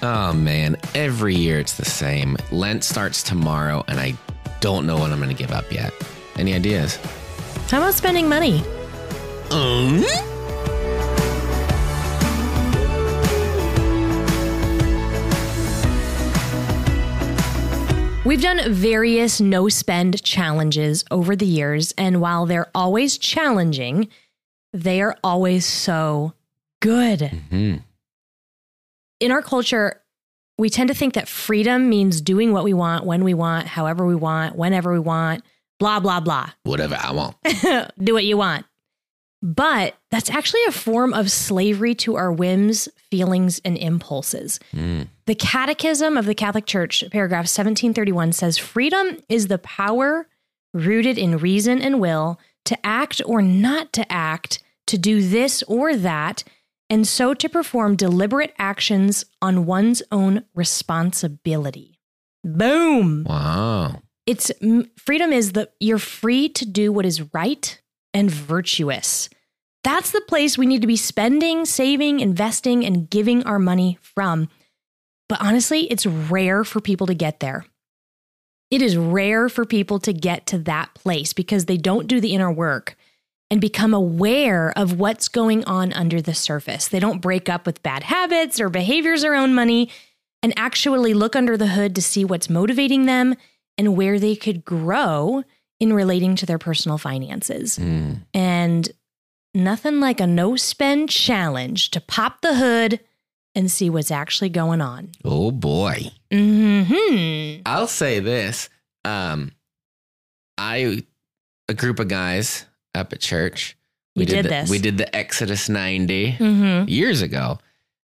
Oh man, every year it's the same. Lent starts tomorrow, and I don't know what I'm going to give up yet. Any ideas? How about spending money? Um? We've done various no spend challenges over the years, and while they're always challenging, they are always so good. Hmm. In our culture, we tend to think that freedom means doing what we want, when we want, however we want, whenever we want, blah, blah, blah. Whatever I want. do what you want. But that's actually a form of slavery to our whims, feelings, and impulses. Hmm. The Catechism of the Catholic Church, paragraph 1731, says freedom is the power rooted in reason and will to act or not to act, to do this or that, and so to perform deliberate actions on one's own responsibility. Boom. Wow. It's freedom is the you're free to do what is right and virtuous. That's the place we need to be spending, saving, investing, and giving our money from. But honestly, it's rare for people to get there. It is rare for people to get to that place because they don't do the inner work and become aware of what's going on under the surface. They don't break up with bad habits or behaviors around money and actually look under the hood to see what's motivating them and where they could grow in relating to their personal finances. Hmm. And nothing like a no spend challenge to pop the hood and see what's actually going on. Oh boy. hmm I'll say this. Um, I, a group of guys up at church. You did the, this. We did the Exodus 90 hmm years ago.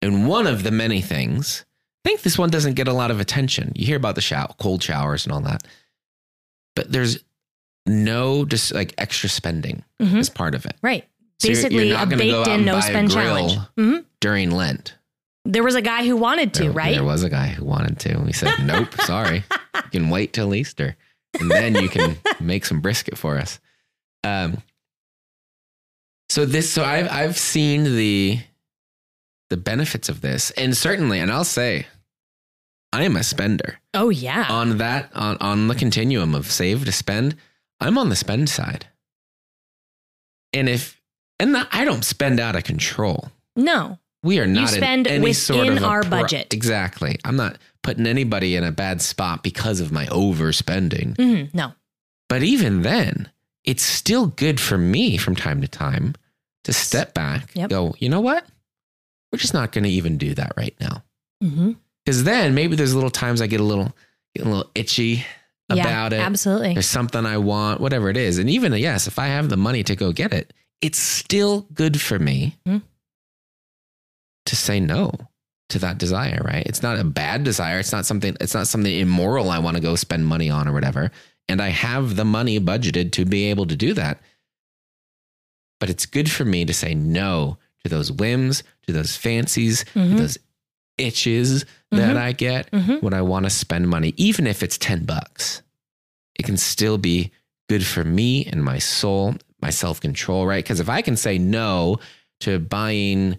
And one of the many things, I think this one doesn't get a lot of attention. You hear about the shower, cold showers and all that. But there's no just like extra spending Mhm. as part of it. Right. So you're- Basically, you're not a baked in no spend challenge. hmm During Lent. There was a guy who wanted to, There- right? There was a guy who wanted to. And We said, nope, sorry. You can wait till Easter. And then you can make some brisket for us. Um so this so I've I've seen the the benefits of this. And certainly, and I'll say, I am a spender. oh, yeah. On that on, on the continuum of save to spend, I'm on the spend side. And if and I don't spend out of control. no. We are not spend in any sort within of our pro- budget. Exactly. I'm not putting anybody in a bad spot because of my overspending. hmm No. But even then, it's still good for me from time to time to step back, Yep. go, you know what? We're just not going to even do that right now. Because then maybe there's little times I get a little, get a little itchy about it. Absolutely. There's something I want, whatever it is. And even yes, if I have the money to go get it, it's still good for me Hmm. to say no to that desire, right? It's not a bad desire. It's not something it's not something immoral I want to go spend money on or whatever. And I have the money budgeted to be able to do that. But it's good for me to say no to those whims, to those fancies, to Mhm. those itches that Mhm. I get Mhm. when I want to spend money, even if it's 10 bucks. It can still be good for me and my soul, my self control, right? Because if I can say no to buying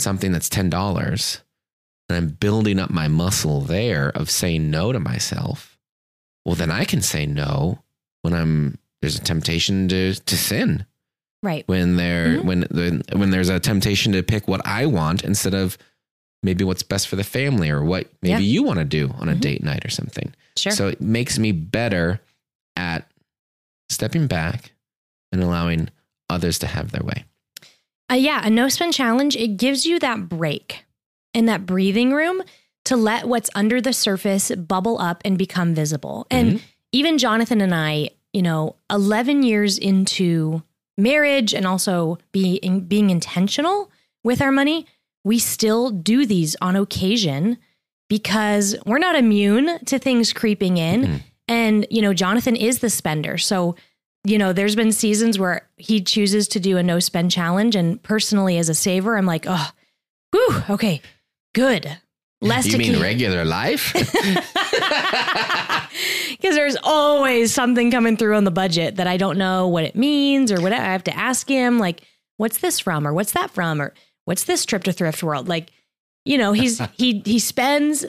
something that's $10 and I'm building up my muscle there of saying no to myself, well, then I can say no when I'm there's a temptation to to sin Right. when there Mhm. when when when there's a temptation to pick what I want instead of maybe what's best for the family or what maybe Yeah. you want to do on a Mhm. date night or something. Sure. So it makes me better at stepping back and allowing others to have their way. Uh, yeah, a no spend challenge, it gives you that break and that breathing room to let what's under the surface bubble up and become visible. And Mhm. even Jonathan and I, you know, 11 years into marriage and also being being intentional with our money, we still do these on occasion because we're not immune to things creeping in. Mhm. And, you know, Jonathan is the spender. So, you know, there's been seasons where he chooses to do a no spend challenge. And personally, as a saver, I'm like, oh, whew, okay, good. Less you to mean keep- regular life? because there's always something coming through on the budget that I don't know what it means or what I have to ask him, like, what's this from or what's that from or what's this trip to Thrift World? Like, you know, he's he he spends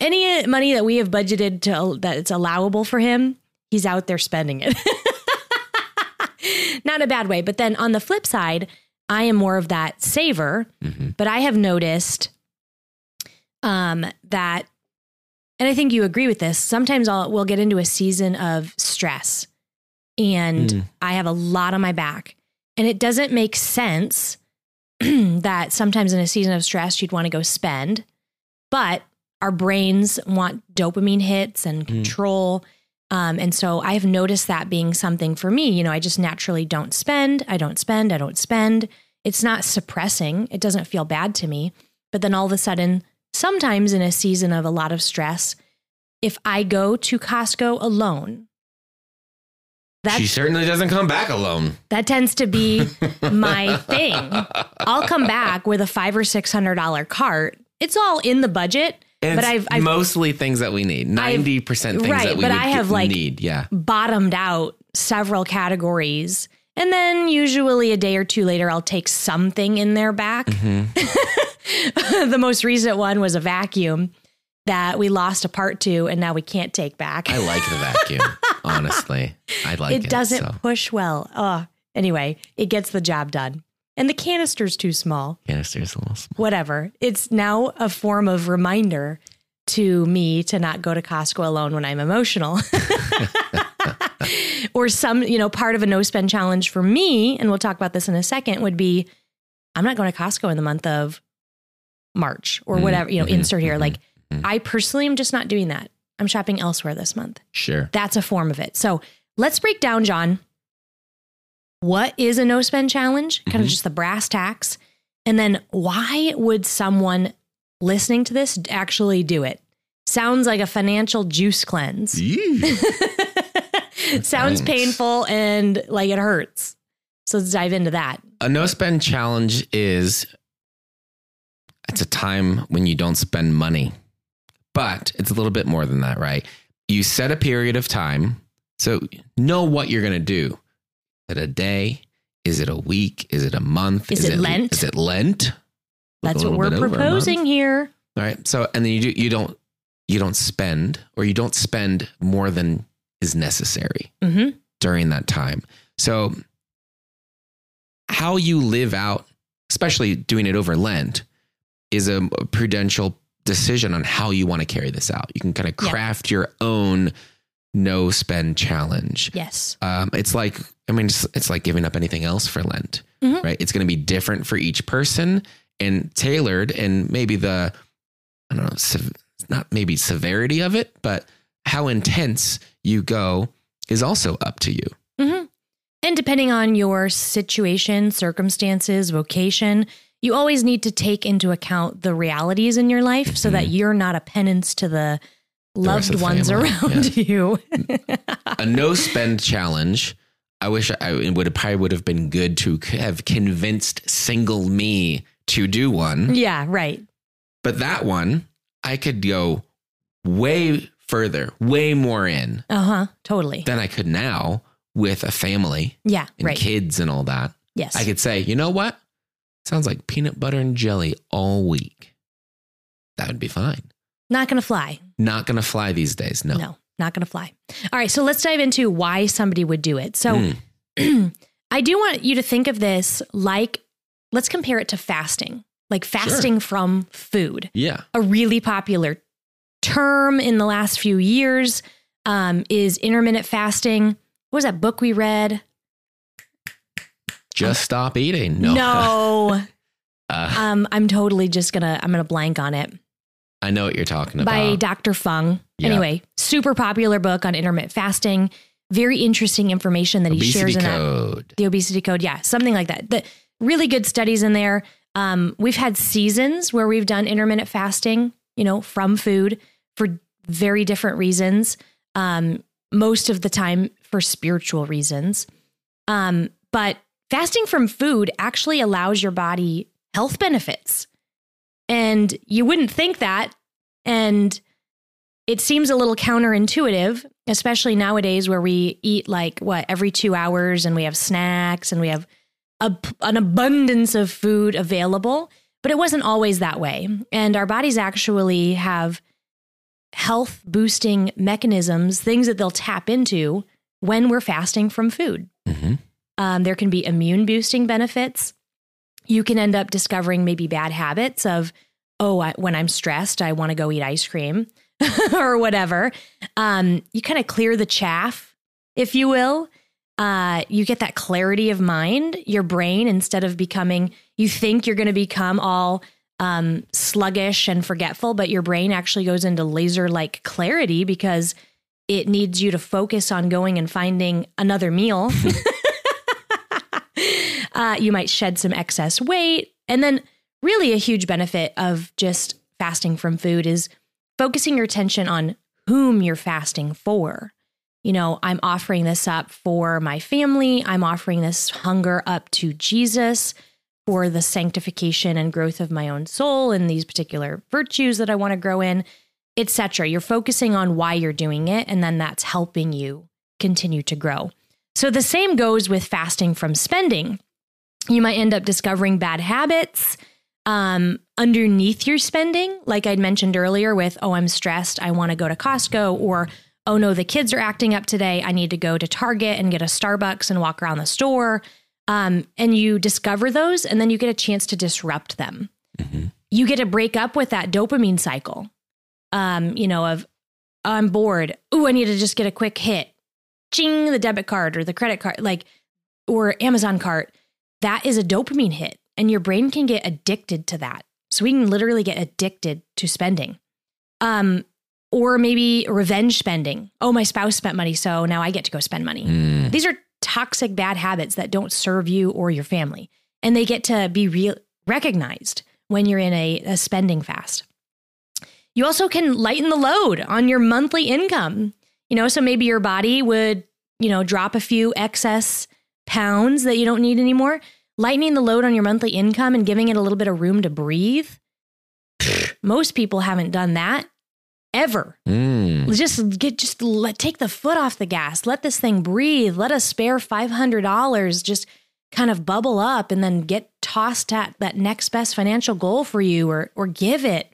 any money that we have budgeted to that it's allowable for him, he's out there spending it. Not a bad way, but then on the flip side, I am more of that saver, Mhm. but I have noticed um that and I think you agree with this. Sometimes I'll we'll get into a season of stress and Mm. I have a lot on my back. And it doesn't make sense that sometimes in a season of stress you'd want to go spend, but our brains want dopamine hits and Mm. control. Um, and so I have noticed that being something for me. You know, I just naturally don't spend, I don't spend, I don't spend. It's not suppressing, it doesn't feel bad to me. But then all of a sudden, sometimes in a season of a lot of stress, if I go to Costco alone, that's she certainly doesn't come back alone. that tends to be my thing. I'll come back with a five or six hundred dollar cart. It's all in the budget, And but it's I've, I've mostly things that we need. Ninety percent things right, that we but I have, like, need. Yeah. bottomed out several categories. And then usually a day or two later, I'll take something in there back. Mhm. the most recent one was a vacuum that we lost a part to, and now we can't take back. I like the vacuum. honestly, I like it. it doesn't so. push well. Oh, anyway, it gets the job done. And the canister's too small. Canister's a little small. whatever. It's now a form of reminder to me to not go to Costco alone when I'm emotional. or some, you know, part of a no spend challenge for me, and we'll talk about this in a second, would be I'm not going to Costco in the month of March or Mm, whatever, you know, mhm, insert here. mhm, Like. I personally am just not doing that. I'm shopping elsewhere this month. Sure. That's a form of it. So let's break down, John. What is a no spend challenge? Kind of Mhm. just the brass tacks. And then why would someone listening to this actually do it? Sounds like a financial juice cleanse. Sounds painful and like it hurts. So let's dive into that. a no spend challenge is it's a time when you don't spend money but it's a little bit more than that right you set a period of time so know what you're going to do is it a day is it a week is it a month Is it Lent? is it lent That's what we're bit over a month. proposing here. all right so and then you do you don't you don't spend or you don't spend more than is necessary hmm during that time. So, how you live out, especially doing it over Lent, is a prudential decision on how you want to carry this out. You can kind of Yeah. craft your own no spend challenge. Yes. Um, it's like, I mean, it's, it's like giving up anything else for Lent, Mhm. right? It's going to be different for each person and tailored, and maybe the, I don't know, sev- not maybe severity of it, but how intense you go is also up to you. hmm And depending on your situation, circumstances, vocation, you always need to take into account the realities in your life so that you're not a penance to the rest loved the ones family, around you. a no spend challenge. I wish I it would have probably would have been good to have convinced single me to do one, yeah, right. but that one I could go way further, way more in Uh huh. Totally. than I could now with a family yeah, and right. kids and all that. Yes. I could say, you know what? Sounds like peanut butter and jelly all week. That would be fine. not going to fly. Not going to fly these days. No. No, not going to fly. All right. So let's dive into why somebody would do it. So Mm. I do want you to think of this like, let's compare it to fasting, like fasting from food. Yeah. a really popular term in the last few years um, is intermittent fasting. What was that book we read? Just stop eating. No. No. Uh, um, I'm totally just gonna I'm gonna blank on it. I know what you're talking about. By Dr. Fung. Yeah. Anyway, super popular book on intermittent fasting. Very interesting information that he Obesity shares in that. The obesity code, yeah, something like that. The really good studies in there. Um, we've had seasons where we've done intermittent fasting, you know, from food for very different reasons. Um, most of the time for spiritual reasons. Um, but fasting from food actually allows your body health benefits. And you wouldn't think that. And it seems a little counterintuitive, especially nowadays where we eat like what every two hours and we have snacks and we have a, an abundance of food available. but it wasn't always that way. And our bodies actually have health boosting mechanisms, things that they'll tap into when we're fasting from food. Mm-hmm. Um, there can be immune boosting benefits. You can end up discovering maybe bad habits of, oh, I, when I'm stressed, I want to go eat ice cream or whatever. Um, you kind of clear the chaff, if you will. Uh, you get that clarity of mind. Your brain, instead of becoming, you think you're going to become all um, sluggish and forgetful, but your brain actually goes into laser like clarity because it needs you to focus on going and finding another meal. uh, you might shed some excess weight. And then, really, a huge benefit of just fasting from food is focusing your attention on whom you're fasting for. You know, I'm offering this up for my family, I'm offering this hunger up to Jesus for the sanctification and growth of my own soul and these particular virtues that I want to grow in, etc. You're focusing on why you're doing it and then that's helping you continue to grow. So the same goes with fasting from spending. You might end up discovering bad habits um, underneath your spending, like I'd mentioned earlier, with, oh, I'm stressed, I want to go to Costco, or oh no, the kids are acting up today, I need to go to Target and get a Starbucks and walk around the store. Um, and you discover those, and then you get a chance to disrupt them. Mm-hmm. You get to break up with that dopamine cycle, um, you know, of I'm bored. Ooh, I need to just get a quick hit. Ching, the debit card or the credit card, like, or Amazon cart. That is a dopamine hit, and your brain can get addicted to that. So we can literally get addicted to spending. Um, or maybe revenge spending. Oh, my spouse spent money, so now I get to go spend money. Mm. These are toxic bad habits that don't serve you or your family. And they get to be real recognized when you're in a, a spending fast. You also can lighten the load on your monthly income. You know, so maybe your body would, you know, drop a few excess pounds that you don't need anymore. Lightening the load on your monthly income and giving it a little bit of room to breathe. Most people haven't done that ever. Mm. Just get just let take the foot off the gas. Let this thing breathe. Let a spare five hundred dollars just kind of bubble up and then get tossed at that next best financial goal for you or or give it.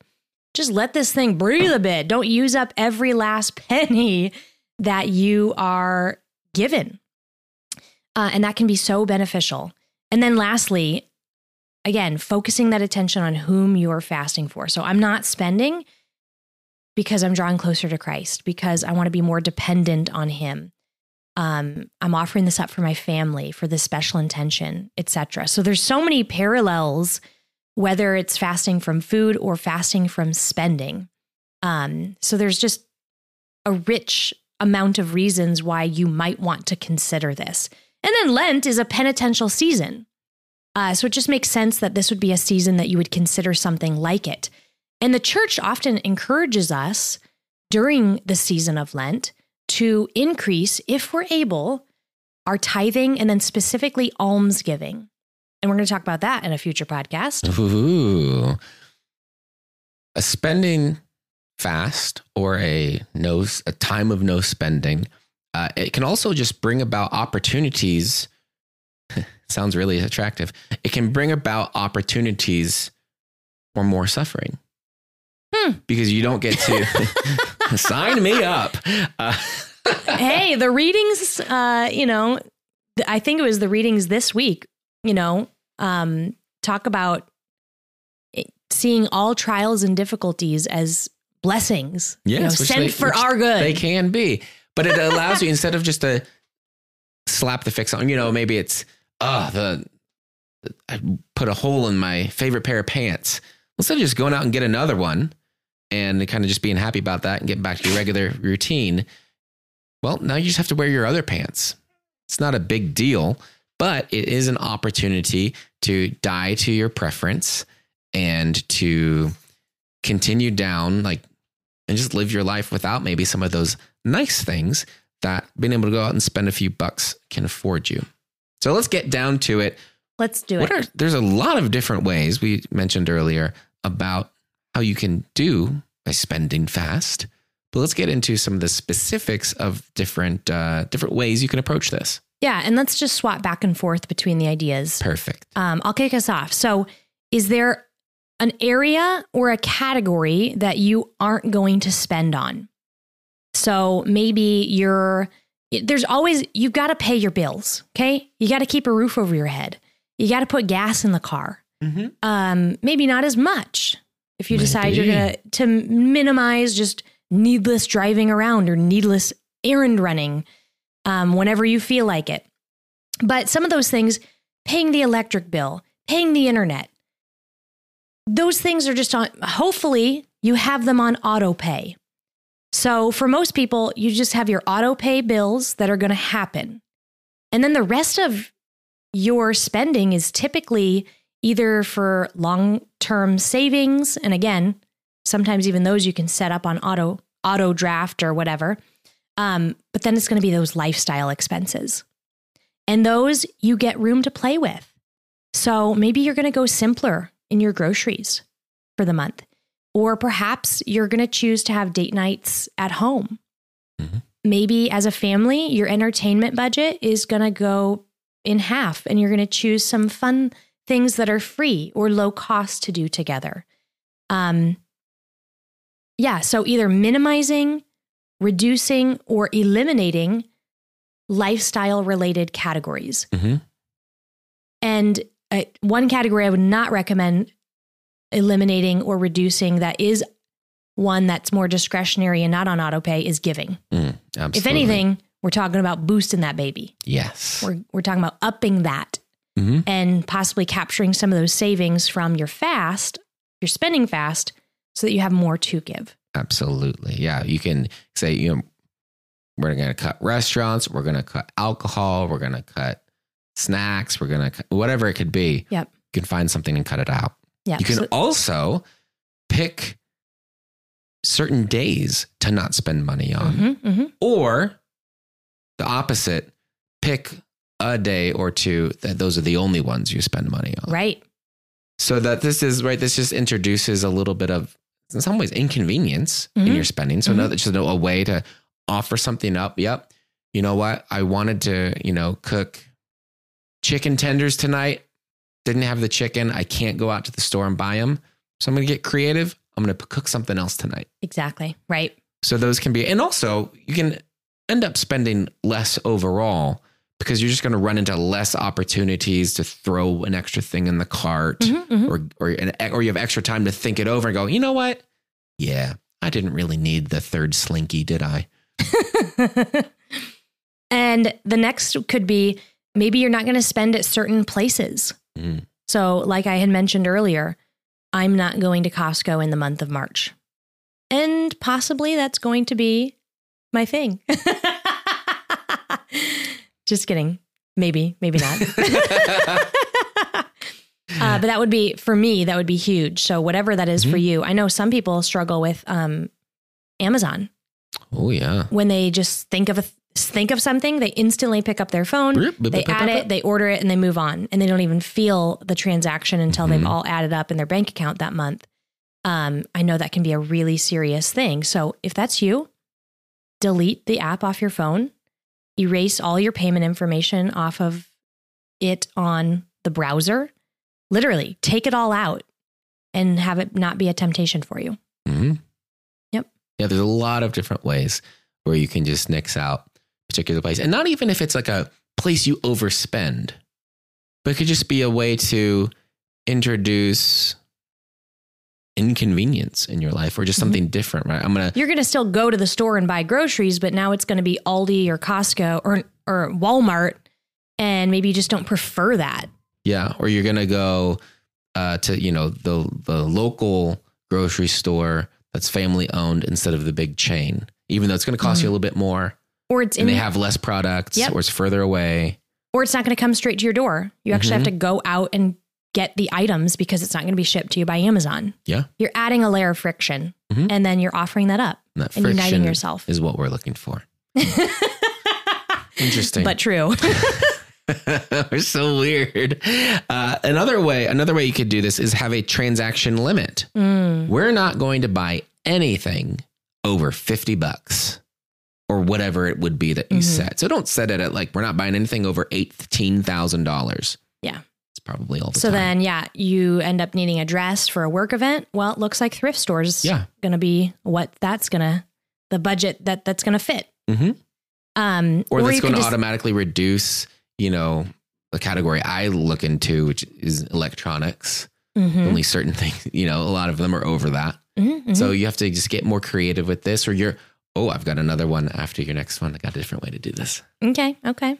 Just let this thing breathe a bit. Don't use up every last penny that you are given. Uh, and that can be so beneficial. And then lastly, again, focusing that attention on whom you're fasting for. So I'm not spending because I'm drawing closer to Christ, because I want to be more dependent on Him. Um, I'm offering this up for my family, for this special intention, etc. So there's so many parallels, whether it's fasting from food or fasting from spending. Um, so there's just a rich amount of reasons why you might want to consider this. And then Lent is a penitential season. Uh, so it just makes sense that this would be a season that you would consider something like it. And the church often encourages us during the season of Lent to increase, if we're able, our tithing and then specifically almsgiving. And we're going to talk about that in a future podcast. Ooh. A spending fast or a no a time of no spending. Uh, it can also just bring about opportunities. sounds really attractive. It can bring about opportunities for more suffering Hmm. because you don't get to sign me up. Uh, hey, the readings, uh, you know, I think it was the readings this week, you know, um, talk about seeing all trials and difficulties as blessings, you know, Yes, sent they- for our good. They can be, but it allows you instead of just a slap the fix on. You know, maybe it's oh the I put a hole in my favorite pair of pants. Instead of just going out and get another one and kind of just being happy about that and getting back to your regular routine, well, now you just have to wear your other pants. It's not a big deal, but it is an opportunity to die to your preference and to continue down like and just live your life without maybe some of those nice things that being able to go out and spend a few bucks can afford you. So let's get down to it. Let's do What it. are there's a lot of different ways we mentioned earlier about how you can do by spending fast. But let's get into some of the specifics of different uh, different ways you can approach this. yeah, and let's just swap back and forth between the ideas. Perfect. Um, I'll kick us off. So, is there an area or a category that you aren't going to spend on. So maybe you're, there's always, you've got to pay your bills, okay? You got to keep a roof over your head. You got to put gas in the car. Mm-hmm. Um, maybe not as much if you decide you're going to to minimize just needless driving around or needless errand running um, whenever you feel like it. But some of those things, paying the electric bill, paying the internet, those things are just on, hopefully, you have them on auto pay. So for most people, you just have your auto pay bills that are going to happen. And then the rest of your spending is typically either for long term savings. And again, sometimes even those you can set up on auto, auto draft or whatever. Um, but then it's going to be those lifestyle expenses. And those you get room to play with. So maybe you're going to go simpler in your groceries for the month. Or perhaps you're going to choose to have date nights at home. Mhm. Maybe as a family, your entertainment budget is going to go in half and you're going to choose some fun things that are free or low cost to do together. Um, yeah, so either minimizing, reducing, or eliminating lifestyle related categories. Mm-hmm. And uh, one category I would not recommend eliminating or reducing that is one that's more discretionary and not on auto pay is giving. Mm, absolutely. If anything, we're talking about boosting that baby. yes. We're, we're talking about upping that hmm and possibly capturing some of those savings from your fast, your spending fast, so that you have more to give. Absolutely. Yeah. You can say, you know, we're going to cut restaurants, we're going to cut alcohol, we're going to cut snacks, we're going to cut whatever it could be. Yep. You can find something and cut it out. Yeah. You can so- also pick certain days to not spend money on, Mhm, mhm. or the opposite, pick a day or two that those are the only ones you spend money on. Right. So that this is right. This just introduces a little bit of, in some ways, inconvenience in Mhm. your spending. So no, it's just a way to offer something up. Yep. You know what? I wanted to, you know, cook chicken tenders tonight. Didn't have the chicken. I can't go out to the store and buy them. So I'm going to get creative. I'm going to cook something else tonight. Exactly. Right. So those can be, and also you can end up spending less overall because you're just going to run into less opportunities to throw an extra thing in the cart Mhm, mhm. or or an, or you have extra time to think it over and go, you know what? Yeah, I didn't really need the third slinky, did I? and the next could be maybe you're not going to spend at certain places. Mm. So, like I had mentioned earlier, I'm not going to Costco in the month of March. And possibly that's going to be my thing. Just kidding. Maybe, maybe not. uh, but that would be, for me, that would be huge. So, whatever that is for Mhm. you, I know some people struggle with um, Amazon oh yeah. when they just think of a think of something, they instantly pick up their phone, Boop, boop, they boop, add it, they order it, and they move on, and they don't even feel the transaction until Mhm. they've all added up in their bank account that month. Um, I know that can be a really serious thing. So if that's you, delete the app off your phone, erase all your payment information off of it on the browser. Literally, take it all out and have it not be a temptation for you. hmm Yep. Yeah, there's a lot of different ways where you can just nix out particular place, and not even if it's like a place you overspend, but it could just be a way to introduce inconvenience in your life or just Mhm. something different. Right? I'm gonna you're going to still go to the store and buy groceries, but now it's going to be Aldi or Costco or or Walmart, and maybe you just don't prefer that. Yeah, or you're gonna go uh, to you know the the local grocery store that's family owned instead of the big chain, even though it's gonna cost you a little bit more, Or it's and in, they have less products, Yep. or it's further away. or it's not going to come straight to your door. You actually have to go out and get the items because it's not going to be shipped to you by Amazon. Yeah, You're adding a layer of friction, Mhm. and then you're offering that up and that and uniting friction yourself. is what we're looking for. Interesting, but true. We're so weird. Uh, another way, another way you could do this is have a transaction limit. Mm, We're not going to buy anything over 50 bucks or whatever it would be that you Mhm. set. So don't set it at like, we're not buying anything over $18,000. Yeah. It's probably all the So time. then, yeah, you end up needing a dress for a work event. Well, it looks like thrift stores Yeah. going to be what that's going to, the budget that that's going to fit. Mhm. Um, or, that's gonna just- automatically reduce, you know, the category I look into, which is electronics. Mhm, Only certain things, you know, a lot of them are over that. mhm, mhm. So you have to just get more creative with this, or you're, oh, I've got another one after your next one. I got a different way to do this. Okay. Okay.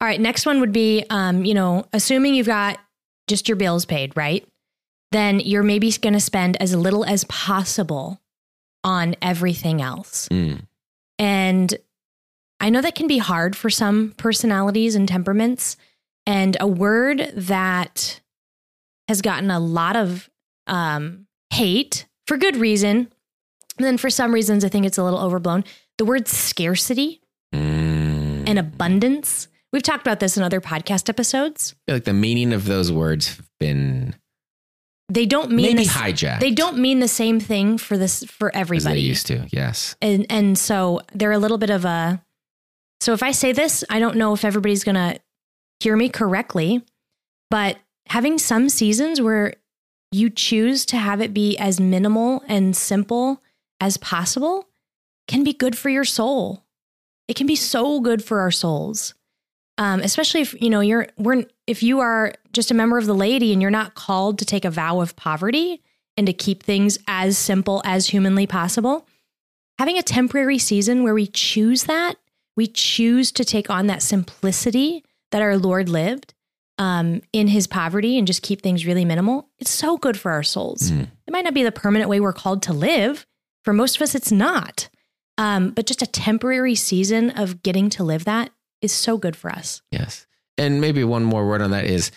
All right. Next one would be, um, you know, assuming you've got just your bills paid, right? Then you're maybe going to spend as little as possible on everything else. Mm. And I know that can be hard for some personalities and temperaments. And a word that has gotten a lot of um, hate for good reason. And then for some reasons, I think it's a little overblown. The word scarcity Mm. and abundance. We've talked about this in other podcast episodes. I feel like the meaning of those words have been They don't mean maybe the, hijacked. they don't mean the same thing for this for as they everybody. used to. Yes. and and so they're a little bit of a so if i say this i don't know if everybody's gonna hear me correctly but having some seasons where you choose to have it be as minimal and simple as possible can be good for your soul it can be so good for our souls um, especially if you know you're we're if you are just a member of the laity and you're not called to take a vow of poverty and to keep things as simple as humanly possible having a temporary season where we choose that, we choose to take on that simplicity that our Lord lived um, in his poverty and just keep things really minimal, it's so good for our souls. Mm. It might not be the permanent way we're called to live. For most of us, it's not. Um, but just a temporary season of getting to live that is so good for us. Yes. And maybe one more word on that is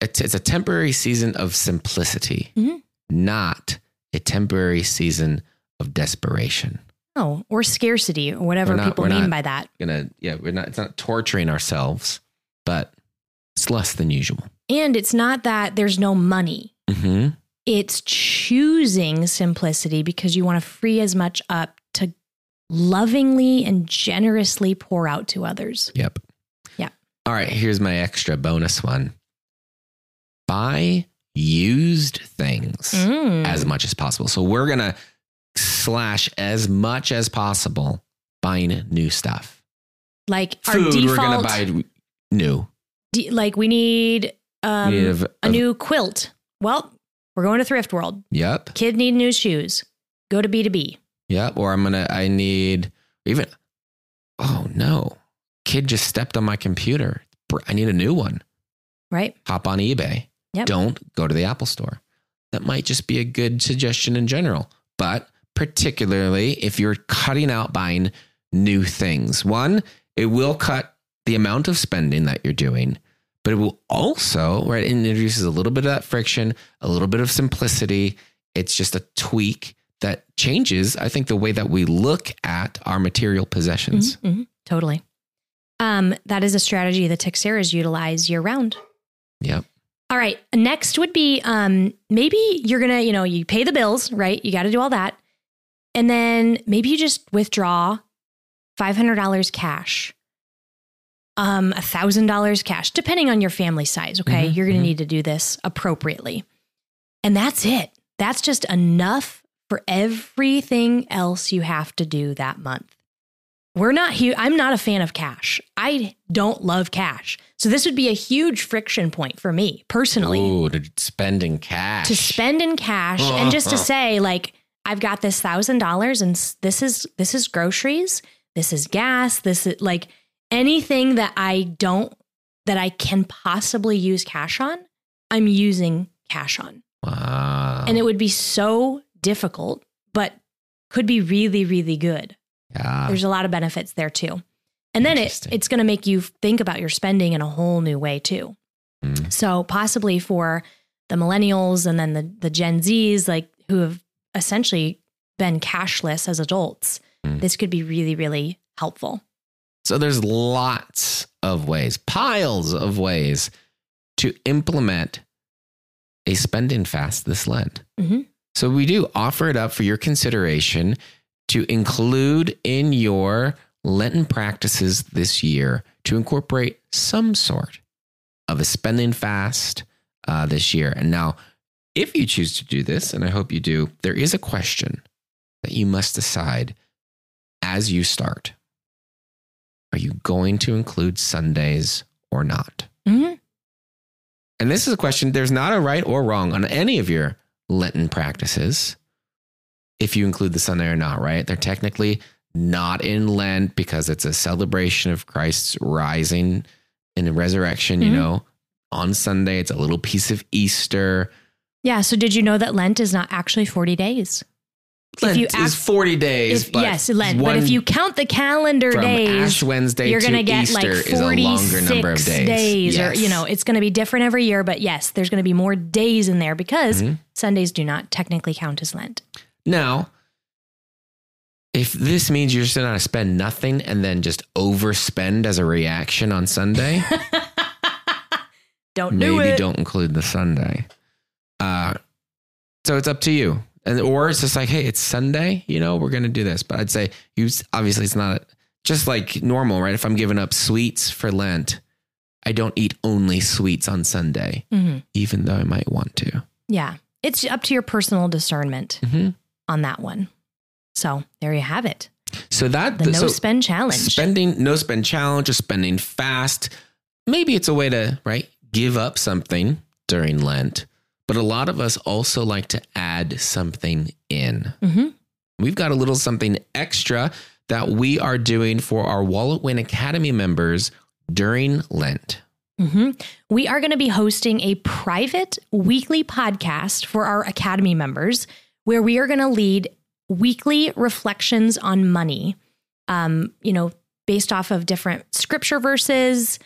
it's, it's a temporary season of simplicity, Mhm. not a temporary season of desperation. Oh, or scarcity or whatever not- people mean by that. Gonna, yeah, we're not, it's not torturing ourselves, but it's less than usual. And it's not that there's no money. hmm it's choosing simplicity because you want to free as much up to lovingly and generously pour out to others. Yep. Yeah. All right. Here's my extra bonus one buy used things Mm. as much as possible. So we're going to slash as much as possible buying new stuff. like our Food, we're going to buy new. de- like we need, um, We have a new quilt. Well, we're going to Thrift World. Yep. Kid need new shoes. Go to B2B. Yep. Or I'm going to, I need even, oh no, kid just stepped on my computer. I need a new one. Right? Hop on eBay. Yep. Don't go to the Apple store. That might just be a good suggestion in general, but particularly if you're cutting out buying new things. One, it will cut the amount of spending that you're doing, but it will also, right, it introduces a little bit of that friction, a little bit of simplicity. It's just a tweak that changes, I think, the way that we look at our material possessions. Mhm, mhm, totally. Um, that is a strategy that Teixeiras utilize year round. Yep. All right. Next would be um, maybe you're going to, you know, you pay the bills, right? You got to do all that. And then maybe you just withdraw $500 cash, um, $1,000 cash, depending on your family size. Okay. Mhm, you're going to mhm. need to do this appropriately. And that's it. That's just enough for everything else you have to do that month. We're not huge. I'm not a fan of cash. I don't love cash. So this would be a huge friction point for me personally Ooh, to spend in cash. to spend in cash and just to say like I've got this thousand dollars and this is this is groceries, this is gas, this is like anything that I don't that I can possibly use cash on, I'm using cash on. Wow. And it would be so difficult, but could be really, really good. yeah. There's a lot of benefits there too. And then it, it's going to make you think about your spending in a whole new way too. Mm. So possibly for the millennials and then the, the Gen Zs, like who have essentially been cashless as adults, Mm. this could be really, really helpful. So there's lots of ways, piles of ways to implement a spending fast this Lent. Mhm. So we do offer it up for your consideration to include in your Lenten practices this year to incorporate some sort of a spending fast, uh, this year. And now, if you choose to do this, and I hope you do, there is a question that you must decide as you start. Are you going to include Sundays or not? Mhm. And this is a question, there's not a right or wrong on any of your Lenten practices if you include the Sunday or not, right? They're technically not in Lent because it's a celebration of Christ's rising and the resurrection, you Mhm. know. On Sunday, it's a little piece of Easter. Yeah. So did you know that Lent is not actually 40 days? Lent you is act- 40 days. If, but yes, Lent. but if you count the calendar from days, Ash Wednesday you're to going to get Easter like is a longer number of 46 days. or, you know, it's going to be different every year. But yes, there's going to be more days in there because Mhm. Sundays do not technically count as Lent. Now, if this means you're just going to spend nothing and then just overspend as a reaction on Sunday, Don't do maybe it. don't include the Sunday. Uh, so it's up to you. And or it's just like, hey, it's Sunday, you know, we're gonna do this. But I'd say you obviously it's not just like normal, right? If I'm giving up sweets for Lent, I don't eat only sweets on Sunday, Mhm. even though I might want to. Yeah. It's up to your personal discernment Mhm. on that one. So there you have it. So that The no so spend challenge. spending no spend challenge or spending fast. Maybe it's a way to right give up something during Lent, but a lot of us also like to add something in. hmm We've got a little something extra that we are doing for our Wallet Win Academy members during Lent. hmm We are going to be hosting a private weekly podcast for our Academy members where we are going to lead weekly reflections on money, um, you know, based off of different scripture verses,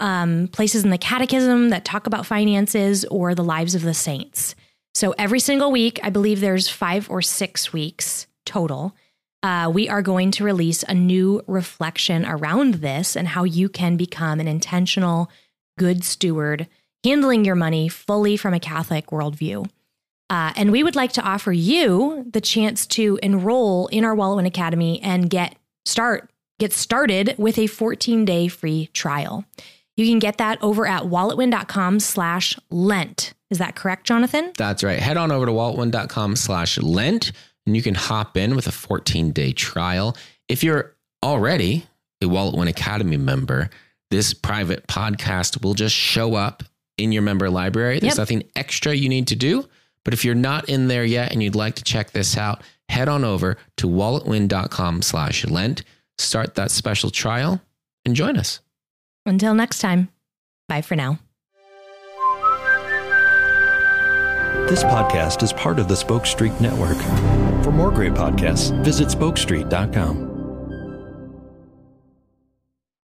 um, places in the catechism that talk about finances or the lives of the saints. So every single week, I believe there's five or six weeks total. Uh, we are going to release a new reflection around this and how you can become an intentional, good steward, handling your money fully from a Catholic worldview. Uh, and we would like to offer you the chance to enroll in our WalletWin Academy and get start get started with a 14 day free trial. You can get that over at walletwin.com slash Lent. Is that correct, Jonathan? That's right. Head on over to walletwin.com slash Lent and you can hop in with a 14 day trial. If you're already a Wallet Win Academy member, this private podcast will just show up in your member library. There's Yep. nothing extra you need to do. But if you're not in there yet and you'd like to check this out, head on over to walletwin.com slash Lent, start that special trial, and join us. Until next time, bye for now. This podcast is part of the Spoke Street Network. For more great podcasts, visit spokestreet.com.